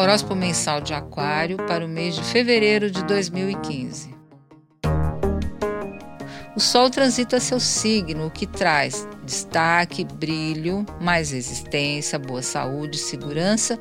Horóscopo mensal de Aquário para o mês de fevereiro de 2015. O Sol transita seu signo, o que traz destaque, brilho, mais resistência, boa saúde, segurança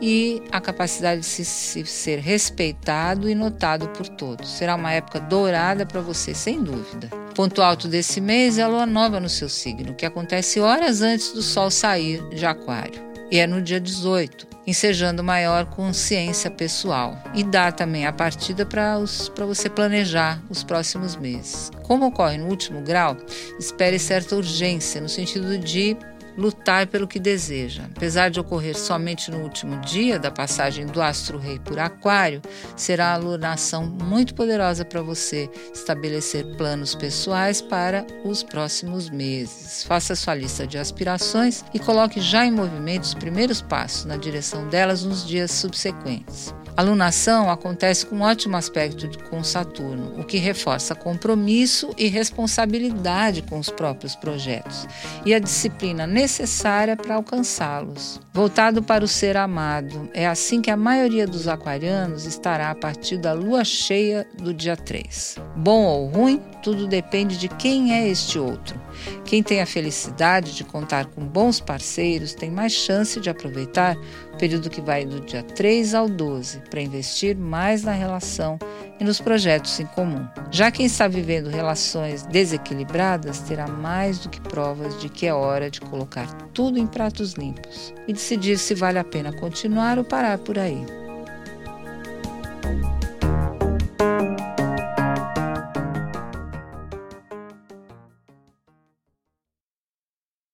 e a capacidade de se, se ser respeitado e notado por todos. Será uma época dourada para você, sem dúvida. Ponto alto desse mês é a lua nova no seu signo, que acontece horas antes do Sol sair de Aquário. E é no dia 18 ensejando maior consciência pessoal e dá também a partida para você planejar os próximos meses. Como ocorre no último grau, espere certa urgência no sentido de lutar pelo que deseja. Apesar de ocorrer somente no último dia da passagem do astro-rei por Aquário, será a alunação muito poderosa para você estabelecer planos pessoais para os próximos meses. Faça sua lista de aspirações e coloque já em movimento os primeiros passos na direção delas nos dias subsequentes. A lunação acontece com um ótimo aspecto com Saturno, o que reforça compromisso e responsabilidade com os próprios projetos e a disciplina necessária para alcançá-los. Voltado para o ser amado, é assim que a maioria dos aquarianos estará a partir da lua cheia do dia 3. Bom ou ruim, tudo depende de quem é este outro. Quem tem a felicidade de contar com bons parceiros tem mais chance de aproveitar o período que vai do dia 3 ao 12 para investir mais na relação e nos projetos em comum. Já quem está vivendo relações desequilibradas terá mais do que provas de que é hora de colocar tudo em pratos limpos e decidir se vale a pena continuar ou parar por aí.